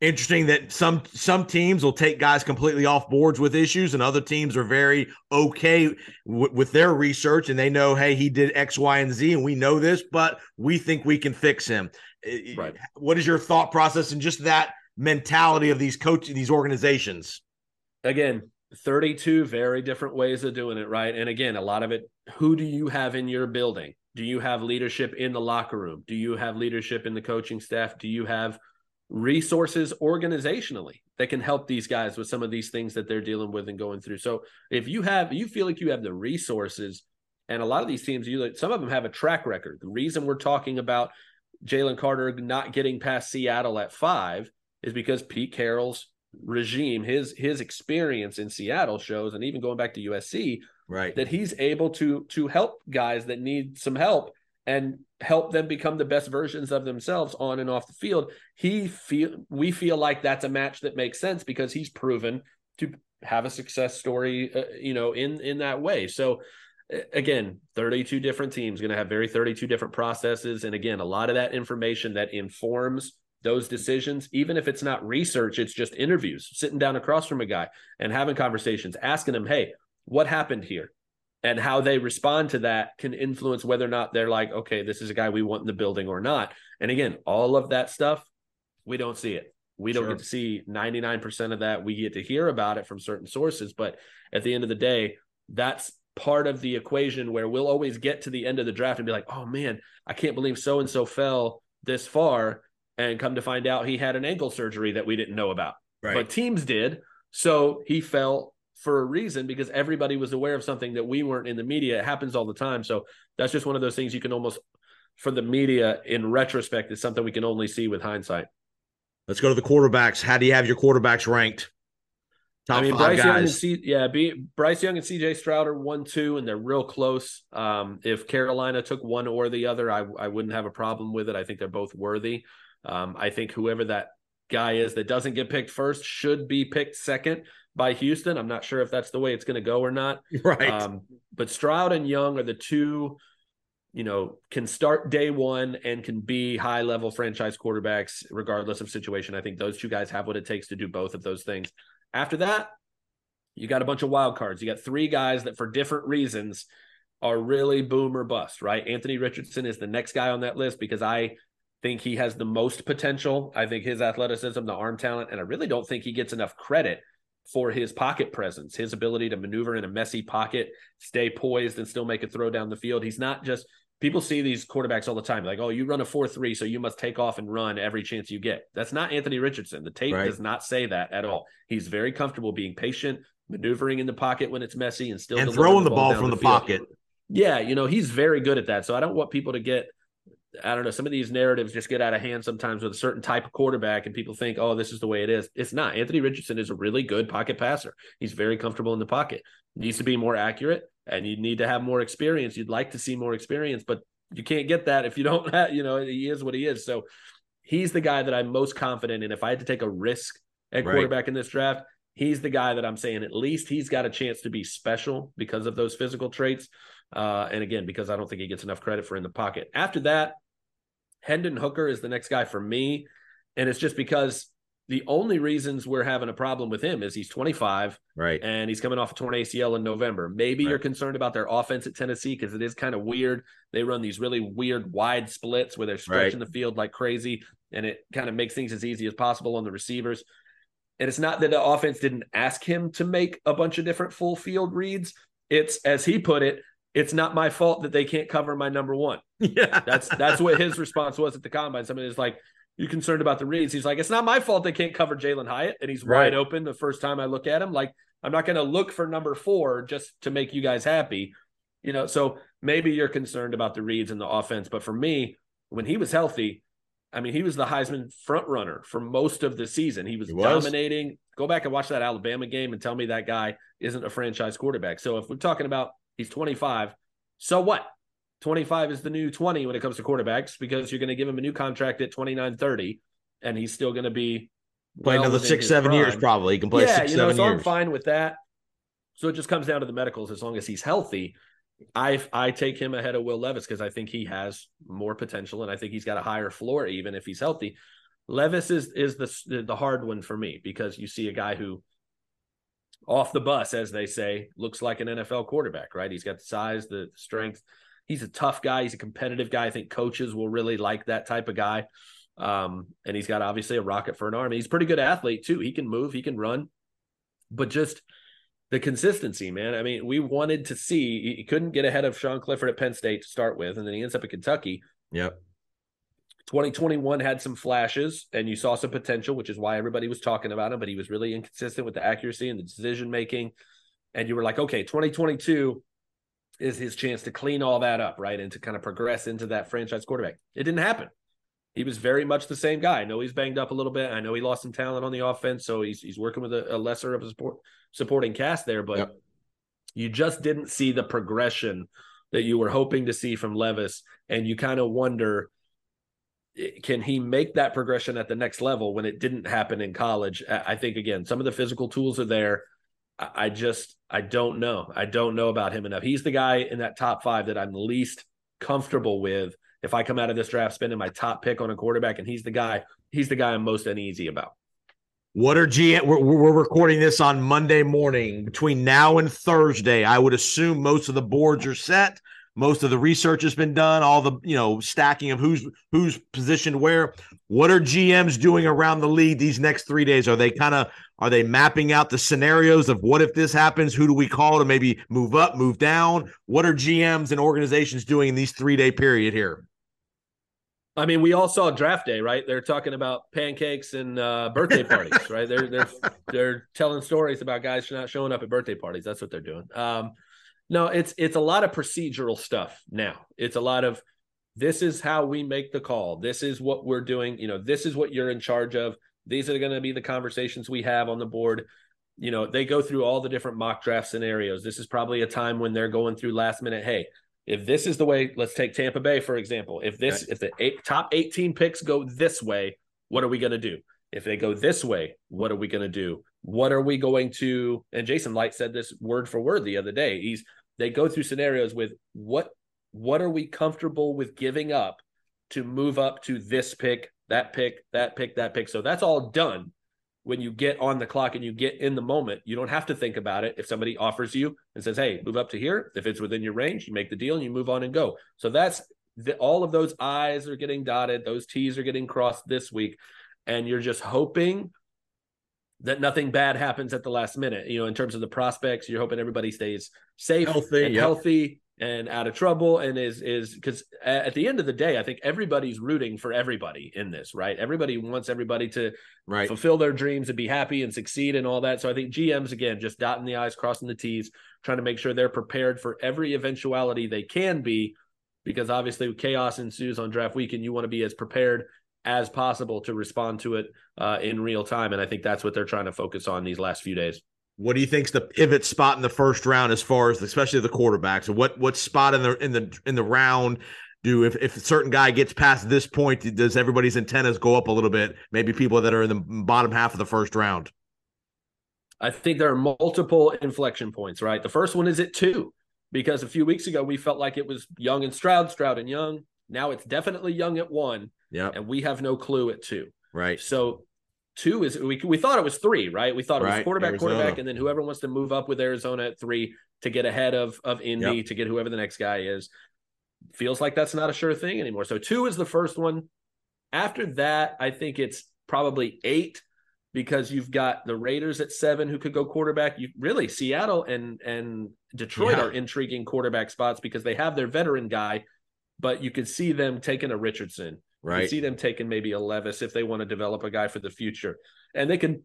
interesting that some some teams will take guys completely off boards with issues and other teams are very okay w- with their research and they know hey he did x y and z and we know this but we think we can fix him. Right. what is your thought process and just that mentality of these coaches these organizations? Again 32 very different ways of doing it right? And again a lot of it who do you have in your building? Do you have leadership in the locker room? Do you have leadership in the coaching staff? Do you have resources organizationally that can help these guys with some of these things that they're dealing with and going through. So if you have, you feel like you have the resources, and a lot of these teams, you some of them have a track record. The reason we're talking about Jalen Carter not getting past Seattle at five is because Pete Carroll's regime, his his experience in Seattle shows, and even going back to USC, right, that he's able to to help guys that need some help and help them become the best versions of themselves on and off the field. He feel we feel like that's a match that makes sense because he's proven to have a success story, uh, you know, in in that way. So again, 32 different teams going to have very 32 different processes and again, a lot of that information that informs those decisions, even if it's not research, it's just interviews, sitting down across from a guy and having conversations, asking him, "Hey, what happened here?" And how they respond to that can influence whether or not they're like, okay, this is a guy we want in the building or not. And again, all of that stuff, we don't see it. We don't sure. get to see 99% of that. We get to hear about it from certain sources. But at the end of the day, that's part of the equation where we'll always get to the end of the draft and be like, oh man, I can't believe so and so fell this far. And come to find out he had an ankle surgery that we didn't know about. Right. But teams did. So he fell for a reason because everybody was aware of something that we weren't in the media. It happens all the time. So that's just one of those things you can almost, for the media in retrospect, is something we can only see with hindsight. Let's go to the quarterbacks. How do you have your quarterbacks ranked? Top I mean, Bryce guys. Young and C, yeah, B, Bryce Young and CJ Stroud are one, two, and they're real close. Um, if Carolina took one or the other, I, I wouldn't have a problem with it. I think they're both worthy. Um, I think whoever that guy is that doesn't get picked first should be picked second by Houston. I'm not sure if that's the way it's going to go or not. Right. Um, but Stroud and Young are the two, you know, can start day one and can be high level franchise quarterbacks regardless of situation. I think those two guys have what it takes to do both of those things. After that, you got a bunch of wild cards. You got three guys that, for different reasons, are really boom or bust, right? Anthony Richardson is the next guy on that list because I think he has the most potential. I think his athleticism, the arm talent, and I really don't think he gets enough credit for his pocket presence, his ability to maneuver in a messy pocket, stay poised, and still make a throw down the field. He's not just people see these quarterbacks all the time, like, oh, you run a 4 3, so you must take off and run every chance you get. That's not Anthony Richardson. The tape right. does not say that at all. He's very comfortable being patient, maneuvering in the pocket when it's messy, and still and throwing the ball, ball from the, the pocket. Yeah, you know, he's very good at that. So I don't want people to get I don't know, some of these narratives just get out of hand sometimes with a certain type of quarterback, and people think, oh, this is the way it is. It's not. Anthony Richardson is a really good pocket passer. He's very comfortable in the pocket. Needs to be more accurate, and you need to have more experience. You'd like to see more experience, but you can't get that if you don't have, you know, he is what he is. So he's the guy that I'm most confident in. If I had to take a risk at right. quarterback in this draft, he's the guy that I'm saying at least he's got a chance to be special because of those physical traits. Uh, and again, because I don't think he gets enough credit for in the pocket. After that, Hendon Hooker is the next guy for me. And it's just because the only reasons we're having a problem with him is he's 25, right? And he's coming off a torn ACL in November. Maybe right. you're concerned about their offense at Tennessee because it is kind of weird. They run these really weird wide splits where they're stretching right. the field like crazy, and it kind of makes things as easy as possible on the receivers. And it's not that the offense didn't ask him to make a bunch of different full field reads. It's as he put it, it's not my fault that they can't cover my number one. Yeah. That's that's what his response was at the combine. Somebody is like, You concerned about the reads? He's like, It's not my fault they can't cover Jalin Hyatt. And he's right. wide open the first time I look at him. Like, I'm not gonna look for number four just to make you guys happy. You know, so maybe you're concerned about the reads in the offense. But for me, when he was healthy, I mean, he was the Heisman front runner for most of the season. He was, he was, dominating. Go back and watch that Alabama game and tell me that guy isn't a franchise quarterback. So if we're talking about He's 25. So what? 25 is the new 20 when it comes to quarterbacks because you're going to give him a new contract at 29 30 and he's still going to be play well another six seven prime. years probably he can play yeah, six, you know, so years. I'm fine with that. So it just comes down to the medicals as long as he's healthy. I I take him ahead of Will Levis because I think he has more potential and I think he's got a higher floor even if he's healthy. Levis is is the the hard one for me because you see a guy who off the bus, as they say, looks like an NFL quarterback, right? He's got the size, the strength. He's a tough guy. He's a competitive guy. I think coaches will really like that type of guy. Um, and he's got obviously a rocket for an arm. He's a pretty good athlete too. He can move, he can run, but just the consistency, man. I mean, we wanted to see he couldn't get ahead of Sean Clifford at Penn State to start with, and then he ends up at Kentucky. Yep. 2021 had some flashes and you saw some potential, which is why everybody was talking about him, but he was really inconsistent with the accuracy and the decision making. And you were like, okay, 2022 is his chance to clean all that up, right? And to kind of progress into that franchise quarterback. It didn't happen. He was very much the same guy. I know he's banged up a little bit. I know he lost some talent on the offense, so he's he's working with a, a lesser of a support, supporting cast there, but yep. you just didn't see the progression that you were hoping to see from Levis, and you kind of wonder can he make that progression at the next level when it didn't happen in college? I think again, some of the physical tools are there. I just I don't know. I don't know about him enough. He's the guy in that top five that I'm least comfortable with. If I come out of this draft spending my top pick on a quarterback, and he's the guy, he's the guy I'm most uneasy about. What are GM? We're, we're recording this on Monday morning. Between now and Thursday, I would assume most of the boards are set most of the research has been done all the you know stacking of who's who's positioned where what are gms doing around the league these next three days are they kind of are they mapping out the scenarios of what if this happens who do we call to maybe move up move down what are gms and organizations doing in these three day period here I mean, we all saw draft day, right? They're talking about pancakes and uh, birthday parties, right? They're they're they're telling stories about guys not showing up at birthday parties. That's what they're doing. Um, no, it's it's a lot of procedural stuff now. It's a lot of this is how we make the call. This is what we're doing. You know, this is what you're in charge of. These are going to be the conversations we have on the board. You know, they go through all the different mock draft scenarios. This is probably a time when they're going through last minute. Hey, if this is the way, let's take Tampa Bay for example. If this, if the eight, top 18 picks go this way, what are we going to do? If they go this way, what are we going to do? What are we going to? And Jason Licht said this word for word the other day. He's they go through scenarios with what what are we comfortable with giving up to move up to this pick, that pick, that pick, that pick. So that's all done when you get on the clock and you get in the moment. You don't have to think about it. If somebody offers you and says, "Hey, move up to here," if it's within your range, you make the deal and you move on and go. So that's the, all of those I's are getting dotted, those T's are getting crossed this week, and you're just hoping that nothing bad happens at the last minute. You know, in terms of the prospects, you're hoping everybody stays safe, healthy, and yep. healthy, and out of trouble. And is is because at the end of the day, I think everybody's rooting for everybody in this, right? Everybody wants everybody to right. fulfill their dreams and be happy and succeed and all that. So I think GMs again just dotting the i's, crossing the t's, trying to make sure they're prepared for every eventuality they can be. Because obviously, chaos ensues on draft week, and you want to be as prepared as possible to respond to it uh, in real time. And I think that's what they're trying to focus on these last few days. What do you think's the pivot spot in the first round as far as especially the quarterbacks? What what spot in the in the in the round do if, if a certain guy gets past this point, does everybody's antennas go up a little bit? Maybe people that are in the bottom half of the first round. I think there are multiple inflection points, right? The first one is at two, because a few weeks ago we felt like it was Young and Stroud, Stroud and Young. Now it's definitely Young at one. Yeah. And we have no clue at two. Right. So two is we we thought it was three, right? We thought it was quarterback, Arizona. quarterback, and then whoever wants to move up with Arizona at three to get ahead of of Indy Yep. to get whoever the next guy is. Feels like that's not a sure thing anymore. So two is the first one. After that, I think it's probably eight because you've got the Raiders at seven who could go quarterback. You really Seattle and and Detroit Yeah. are intriguing quarterback spots because they have their veteran guy, but you could see them taking a Richardson. You Right. can see them taking maybe a Levis if they want to develop a guy for the future. And they can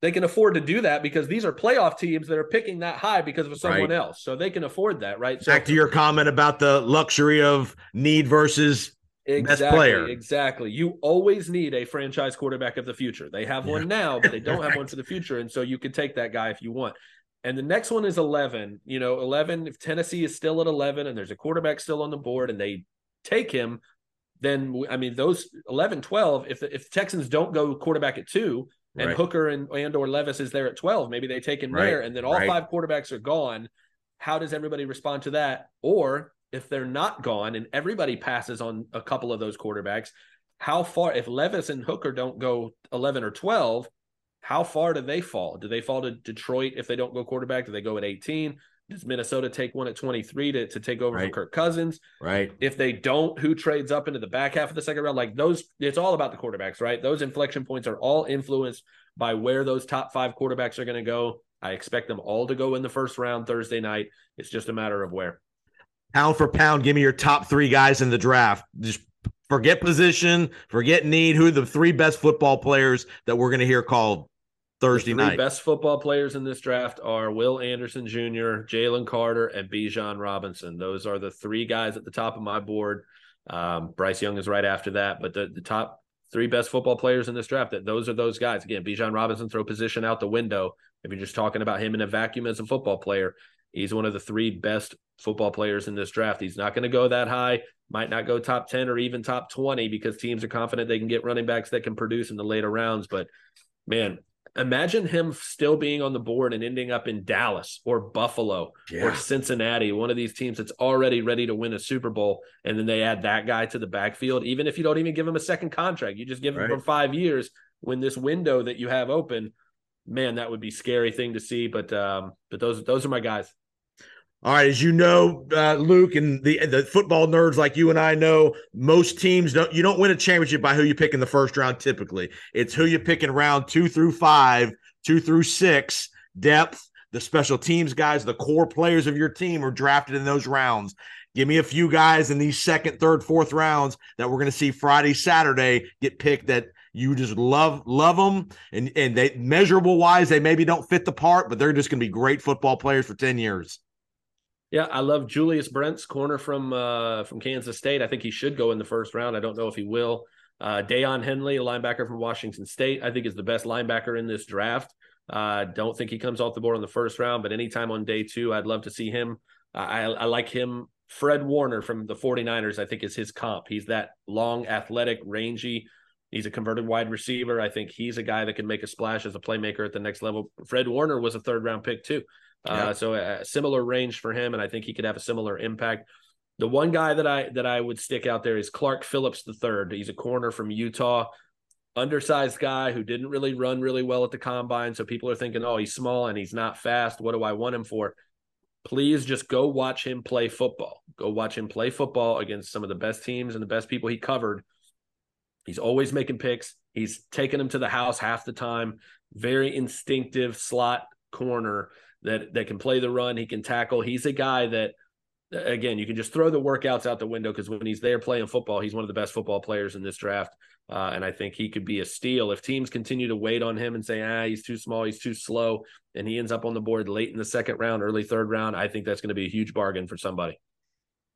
they can afford to do that because these are playoff teams that are picking that high because of someone Right. else. So they can afford that, right? So Back to your comment about the luxury of need versus exactly, player. Exactly. You always need a franchise quarterback of the future. They have one now, but they don't have one for the future. And so you can take that guy if you want. And the next one is 11. You know, 11, if Tennessee is still at 11 and there's a quarterback still on the board and they take him, then I mean, those 11, 12, if the, if the Texans don't go quarterback at two and Right. Hooker and, and or Levis is there at 12, maybe they take him Right, there and then all right. five quarterbacks are gone. How does everybody respond to that? Or if they're not gone and everybody passes on a couple of those quarterbacks, how far if Levis and Hooker don't go 11 or 12, how far do they fall? Do they fall to Detroit if they don't go quarterback? Do they go at 18? Does Minnesota take one at 23 to, to take over Right. for Kirk Cousins? Right. If they don't, who trades up into the back half of the second round? Like those, it's all about the quarterbacks, right? Those inflection points are all influenced by where those top five quarterbacks are going to go. I expect them all to go in the first round Thursday night. It's just a matter of where. Pound for pound, give me your top three guys in the draft. Just forget position, forget need. Who are the three best football players that we're going to hear called Thursday night? best football players in this draft are Will Anderson Jr., Jalen Carter, and Bijan Robinson. Those are the three guys at the top of my board. Um, Bryce Young is right after that, but the, the top three best football players in this draft, that those are those guys. Again, Bijan Robinson throw position out the window. If you're just talking about him in a vacuum as a football player, he's one of the three best football players in this draft. He's not going to go that high, might not go top 10 or even top 20 because teams are confident they can get running backs that can produce in the later rounds. But man, imagine him still being on the board and ending up in Dallas or Buffalo Yeah. or Cincinnati, one of these teams that's already ready to win a Super Bowl, and then they add that guy to the backfield. Even if you don't even give him a second contract, you just give him Right. for five years when this window that you have open. Man, that would be scary thing to see. But um, but those those are my guys. All right, as you know, uh, Luke, and the the football nerds like you and I know, most teams don't. You don't win a championship by who you pick in the first round. Typically, it's who you pick in round two through five, two through six. Depth, the special teams guys, the core players of your team are drafted in those rounds. Give me a few guys in these second, third, fourth rounds that we're going to see Friday, Saturday get picked that you just love love them and and they measurable wise they maybe don't fit the part, but they're just going to be great football players for ten years. Yeah, I love Julius Brents, corner from uh, from Kansas State. I think he should go in the first round. I don't know if he will. Uh, Daiyan Henley, a linebacker from Washington State, I think is the best linebacker in this draft. Uh, don't think he comes off the board in the first round, but anytime on day two, I'd love to see him. I, I like him. Fred Warner from the 49ers, I think, is his comp. He's that long, athletic, rangy. He's a converted wide receiver. I think he's a guy that can make a splash as a playmaker at the next level. Fred Warner was a third round pick, too. Uh, so a, similar range for him, and I think he could have a similar impact. The one guy that I that I would stick out there is Clark Phillips III. He's a corner from Utah, undersized guy who didn't really run really well at the combine. So people are thinking, oh, he's small and he's not fast. What do I want him for? Please just go watch him play football. Go watch him play football against some of the best teams and the best people he covered. He's always making picks. He's taking them to the house half the time. Very instinctive slot corner that that can play the run. He can tackle. He's a guy that again, you can just throw the workouts out the window because when he's there playing football, he's one of the best football players in this draft. Uh, and I think he could be a steal if teams continue to wait on him and say, ah, he's too small, he's too slow, and he ends up on the board late in the second round, early third round. I think that's going to be a huge bargain for somebody.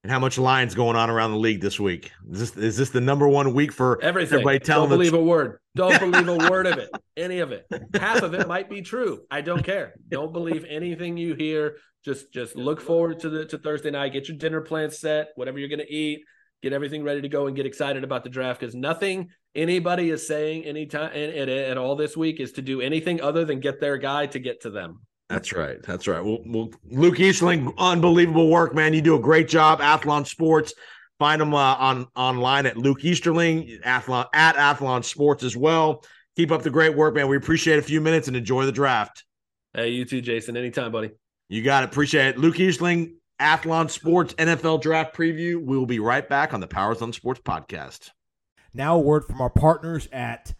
And how much lines going on around the league this week? Is this is this the number one week for Everything. Everybody telling Don't believe a word. Don't believe a word of it. Any of it. Half of it might be true. I don't care. Don't believe anything you hear. Just just look forward to the to Thursday night. Get your dinner plans set. Whatever you're going to eat. Get everything ready to go and get excited about the draft because nothing anybody is saying anytime at, at all this week is to do anything other than get their guy to get to them. That's right. That's right. Well, well, Luke Easterling, unbelievable work, man. You do a great job. Athlon Sports. Find them uh, on online at Luke Easterling, Athlon at Athlon Sports as well. Keep up the great work, man. We appreciate a few minutes and enjoy the draft. Hey, you too, Jason. Anytime, buddy. You got it. Appreciate it. Luke Easterling, Athlon Sports NFL Draft Preview. We will be right back on the Powers on Sports podcast. Now, a word from our partners at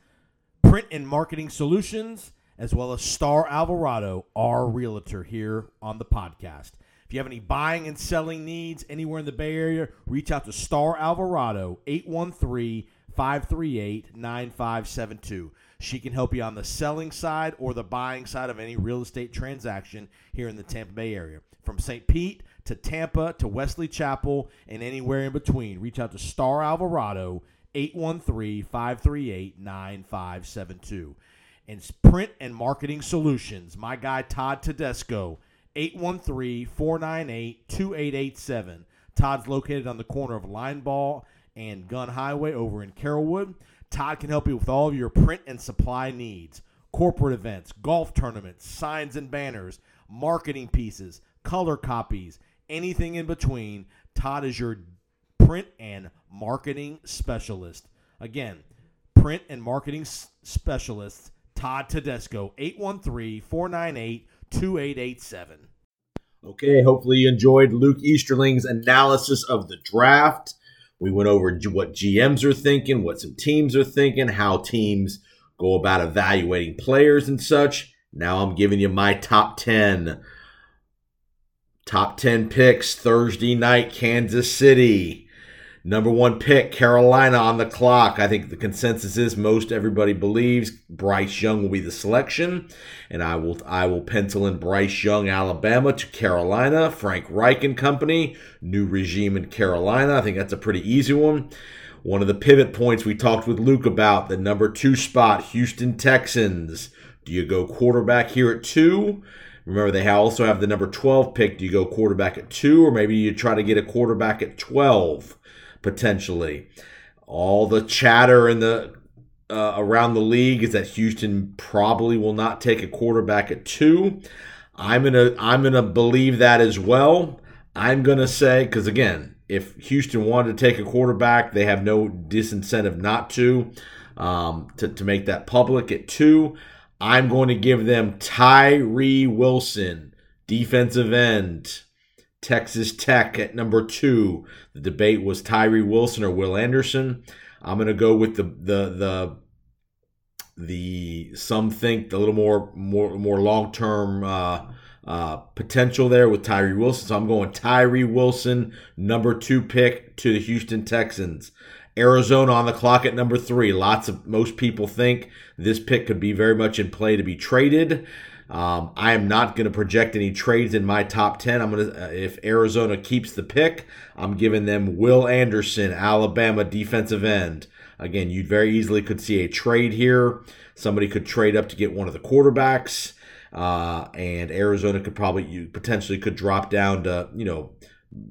Print and Marketing Solutions, as well as Star Alvarado, our realtor here on the podcast. If you have any buying and selling needs anywhere in the Bay Area, reach out to Star Alvarado, 813 538 9572. She can help you on the selling side or the buying side of any real estate transaction here in the Tampa Bay area. From St. Pete to Tampa to Wesley Chapel and anywhere in between, reach out to Star Alvarado, 813 538 9572. And Print and Marketing Solutions, my guy Todd Tedesco, 813 498 2887. Todd's located on the corner of Linebaugh and Gunn Highway over in Carrollwood. Todd can help you with all of your print and supply needs corporate events, golf tournaments, signs and banners, marketing pieces, color copies, anything in between. Todd is your print and marketing specialist. Again, print and marketing s- specialist Todd Tedesco, 813-498-2887. Okay, hopefully you enjoyed Luke Easterling's analysis of the draft. We went over what GMs are thinking, what some teams are thinking, how teams go about evaluating players and such. Now I'm giving you my top 10. Top 10 picks Thursday night, Kansas City. Number one pick, Carolina on the clock. I think the consensus is most everybody believes Bryce Young will be the selection, and I will I will pencil in Bryce Young, Alabama to Carolina. Frank Reich and company, new regime in Carolina. I think that's a pretty easy one. One of the pivot points we talked with Luke about the number two spot, Houston Texans. Do you go quarterback here at two? Remember, they also have the number 12 pick. Do you go quarterback at two, or maybe you try to get a quarterback at 12? Potentially. All the chatter in the uh, around the league is that Houston probably will not take a quarterback at two. I'm gonna I'm gonna believe that as well. I'm gonna say because again, if Houston wanted to take a quarterback, they have no disincentive not to. Um, to to make that public at two, I'm going to give them Tyree Wilson, defensive end. Texas Tech at number two. The debate was Tyree Wilson or Will Anderson. I'm going to go with the the the the some think a little more more more long term uh, uh, potential there with Tyree Wilson. So I'm going Tyree Wilson, number two pick to the Houston Texans. Arizona on the clock at number three. Lots of most people think this pick could be very much in play to be traded. Um, I am not going to project any trades in my top 10. I'm going to, uh, if Arizona keeps the pick, I'm giving them Will Anderson, Alabama defensive end. Again, you very easily could see a trade here. Somebody could trade up to get one of the quarterbacks, uh, and Arizona could probably, you potentially could drop down to, you know,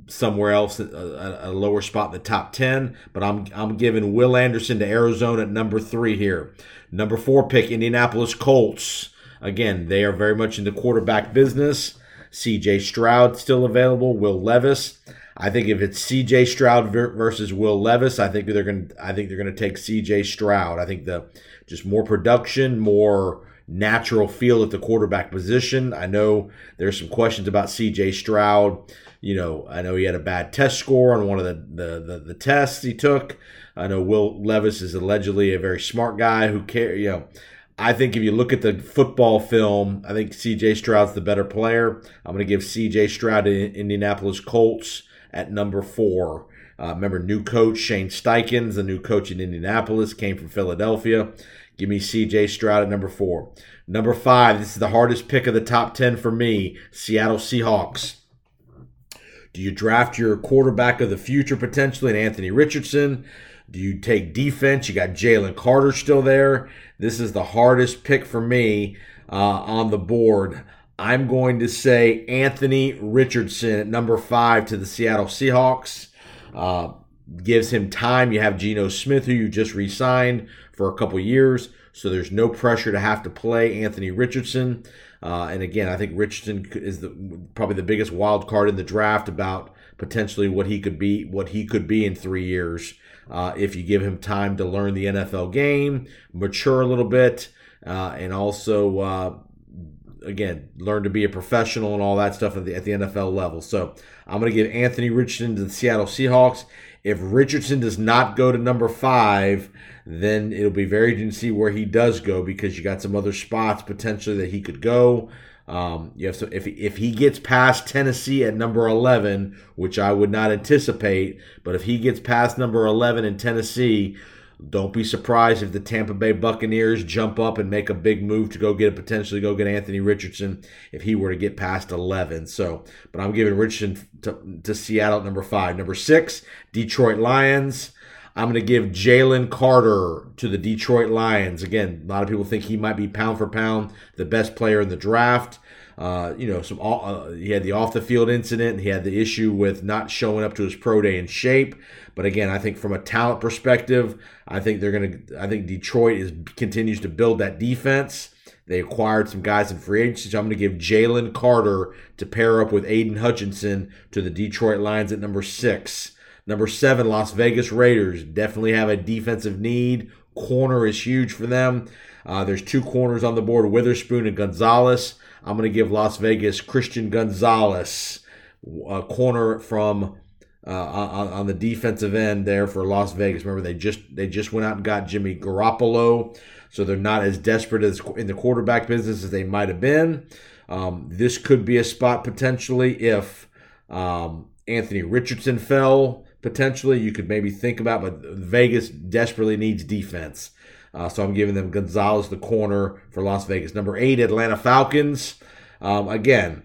somewhere else, a, a lower spot in the top 10. But I'm, I'm giving Will Anderson to Arizona at number three here. Number four pick, Indianapolis Colts. Again, they are very much in the quarterback business. CJ Stroud still available. Will Levis. I think if it's CJ Stroud versus Will Levis, I think they're going. to I think they're going to take CJ Stroud. I think the just more production, more natural feel at the quarterback position. I know there's some questions about CJ Stroud. You know, I know he had a bad test score on one of the the, the, the tests he took. I know Will Levis is allegedly a very smart guy who care. You know, I think if you look at the football film, I think CJ Stroud's the better player. I'm going to give CJ Stroud to Indianapolis Colts at number four. Uh, remember, new coach Shane Steichen's, the new coach in Indianapolis, came from Philadelphia. Give me CJ Stroud at number four. Number five, this is the hardest pick of the top 10 for me Seattle Seahawks. Do you draft your quarterback of the future potentially in Anthony Richardson? Do you take defense? You got Jalen Carter still there. This is the hardest pick for me uh, on the board. I'm going to say Anthony Richardson at number five to the Seattle Seahawks. Uh, gives him time. You have Geno Smith, who you just re signed for a couple years. So there's no pressure to have to play Anthony Richardson. Uh, and again, I think Richardson is the, probably the biggest wild card in the draft about potentially what he could be, what he could be in three years uh, if you give him time to learn the NFL game, mature a little bit, uh, and also uh, again learn to be a professional and all that stuff at the, at the NFL level. So I'm going to give Anthony Richardson to the Seattle Seahawks. If Richardson does not go to number five, then it'll be very interesting to see where he does go because you got some other spots potentially that he could go. Um, you have so if if he gets past Tennessee at number eleven, which I would not anticipate, but if he gets past number eleven in Tennessee, don't be surprised if the Tampa Bay Buccaneers jump up and make a big move to go get a potentially go get Anthony Richardson if he were to get past 11. So, but I'm giving Richardson to, to Seattle at number five. Number six, Detroit Lions. I'm going to give Jalen Carter to the Detroit Lions. Again, a lot of people think he might be pound for pound the best player in the draft. Uh, you know, some uh, he had the off the field incident. He had the issue with not showing up to his pro day in shape. But again, I think from a talent perspective, I think they're gonna. I think Detroit is continues to build that defense. They acquired some guys in free agency. So I'm going to give Jalen Carter to pair up with Aidan Hutchinson to the Detroit Lions at number six. Number seven, Las Vegas Raiders definitely have a defensive need. Corner is huge for them. Uh, there's two corners on the board Witherspoon and Gonzalez. I'm going to give Las Vegas Christian Gonzalez, a corner from uh, on, on, the defensive end there for Las Vegas. Remember, they just they just went out and got Jimmy Garoppolo, so they're not as desperate as in the quarterback business as they might have been. Um, this could be a spot potentially if um, Anthony Richardson fell. Potentially, you could maybe think about, but Vegas desperately needs defense. Uh, so I'm giving them Gonzalez, the corner for Las Vegas. Number eight, Atlanta Falcons. Um, again,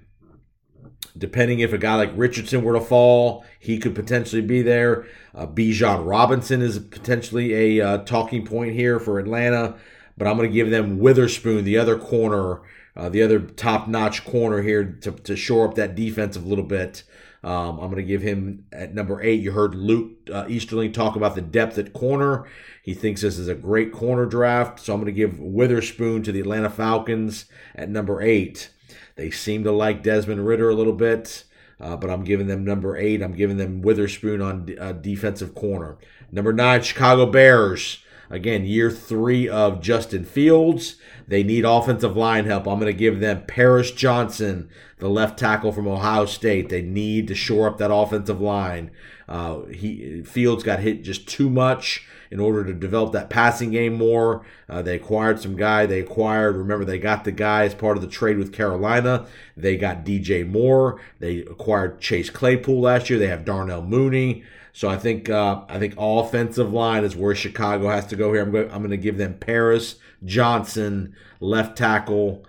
depending if a guy like Richardson were to fall, he could potentially be there. Uh, Bijan Robinson is potentially a uh, talking point here for Atlanta, but I'm going to give them Witherspoon, the other corner, uh, the other top notch corner here to, to shore up that defense a little bit. Um, I'm going to give him at number eight. You heard Luke uh, Easterling talk about the depth at corner. He thinks this is a great corner draft. So I'm going to give Witherspoon to the Atlanta Falcons at number eight. They seem to like Desmond Ridder a little bit, uh, but I'm giving them number eight. I'm giving them Witherspoon on uh, defensive corner. Number nine, Chicago Bears. Again, year three of Justin Fields. They need offensive line help. I'm going to give them Paris Johnson, the left tackle from Ohio State. They need to shore up that offensive line. Uh, he Fields got hit just too much in order to develop that passing game more. Uh, they acquired some guy. They acquired. Remember, they got the guy as part of the trade with Carolina. They got DJ Moore. They acquired Chase Claypool last year. They have Darnell Mooney. So I think uh, I think offensive line is where Chicago has to go here. I'm going I'm to give them Paris Johnson left tackle,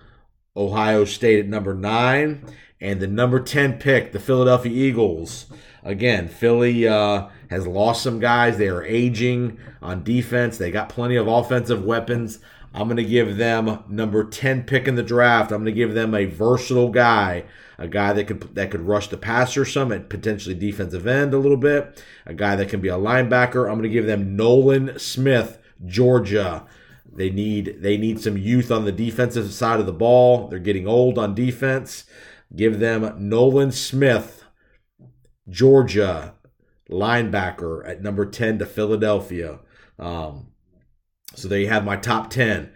Ohio State at number nine, and the number ten pick, the Philadelphia Eagles. Again, Philly uh, has lost some guys. They are aging on defense. They got plenty of offensive weapons. I'm going to give them number 10 pick in the draft. I'm going to give them a versatile guy, a guy that could that could rush the passer some at potentially defensive end a little bit, a guy that can be a linebacker. I'm going to give them Nolan Smith, Georgia. They need they need some youth on the defensive side of the ball. They're getting old on defense. Give them Nolan Smith, Georgia, linebacker at number 10 to Philadelphia. Um, so there you have my top 10.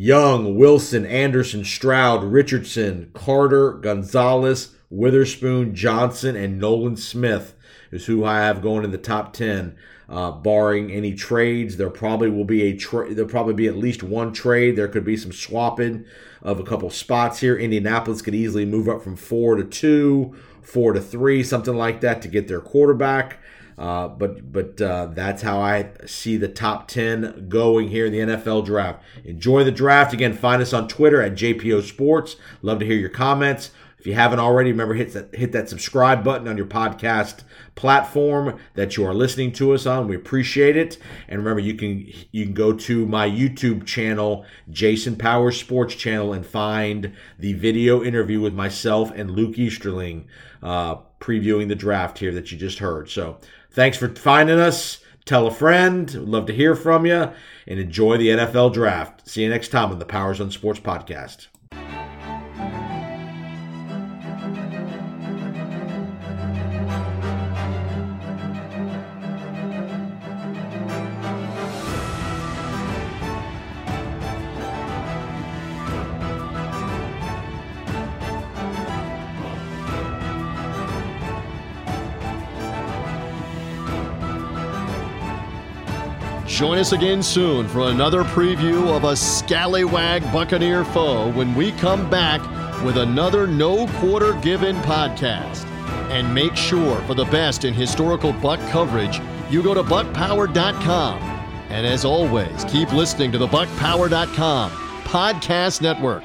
Young, Wilson, Anderson, Stroud, Richardson, Carter, Gonzalez, Witherspoon, Johnson, and Nolan Smith is who I have going in the top 10. Uh, barring any trades, there probably will be a trade. There'll probably be at least one trade. There could be some swapping of a couple spots here. Indianapolis could easily move up from four to two, four to three, something like that to get their quarterback. Uh, but but uh, that's how I see the top 10 going here in the NFL draft. Enjoy the draft. Again, find us on Twitter at JPO Sports. Love to hear your comments. If you haven't already, remember hit that hit that subscribe button on your podcast platform that you are listening to us on. We appreciate it. And remember, you can you can go to my YouTube channel, Jason Powers Sports Channel, and find the video interview with myself and Luke Easterling uh, previewing the draft here that you just heard. So Thanks for finding us. Tell a friend. We'd love to hear from you and enjoy the NFL draft. See you next time on the Powers on Sports podcast. Join us again soon for another preview of a scallywag Buccaneer foe when we come back with another No Quarter Given podcast. And make sure for the best in historical Buck coverage, you go to buckpower.com. And as always, keep listening to the buckpower.com podcast network.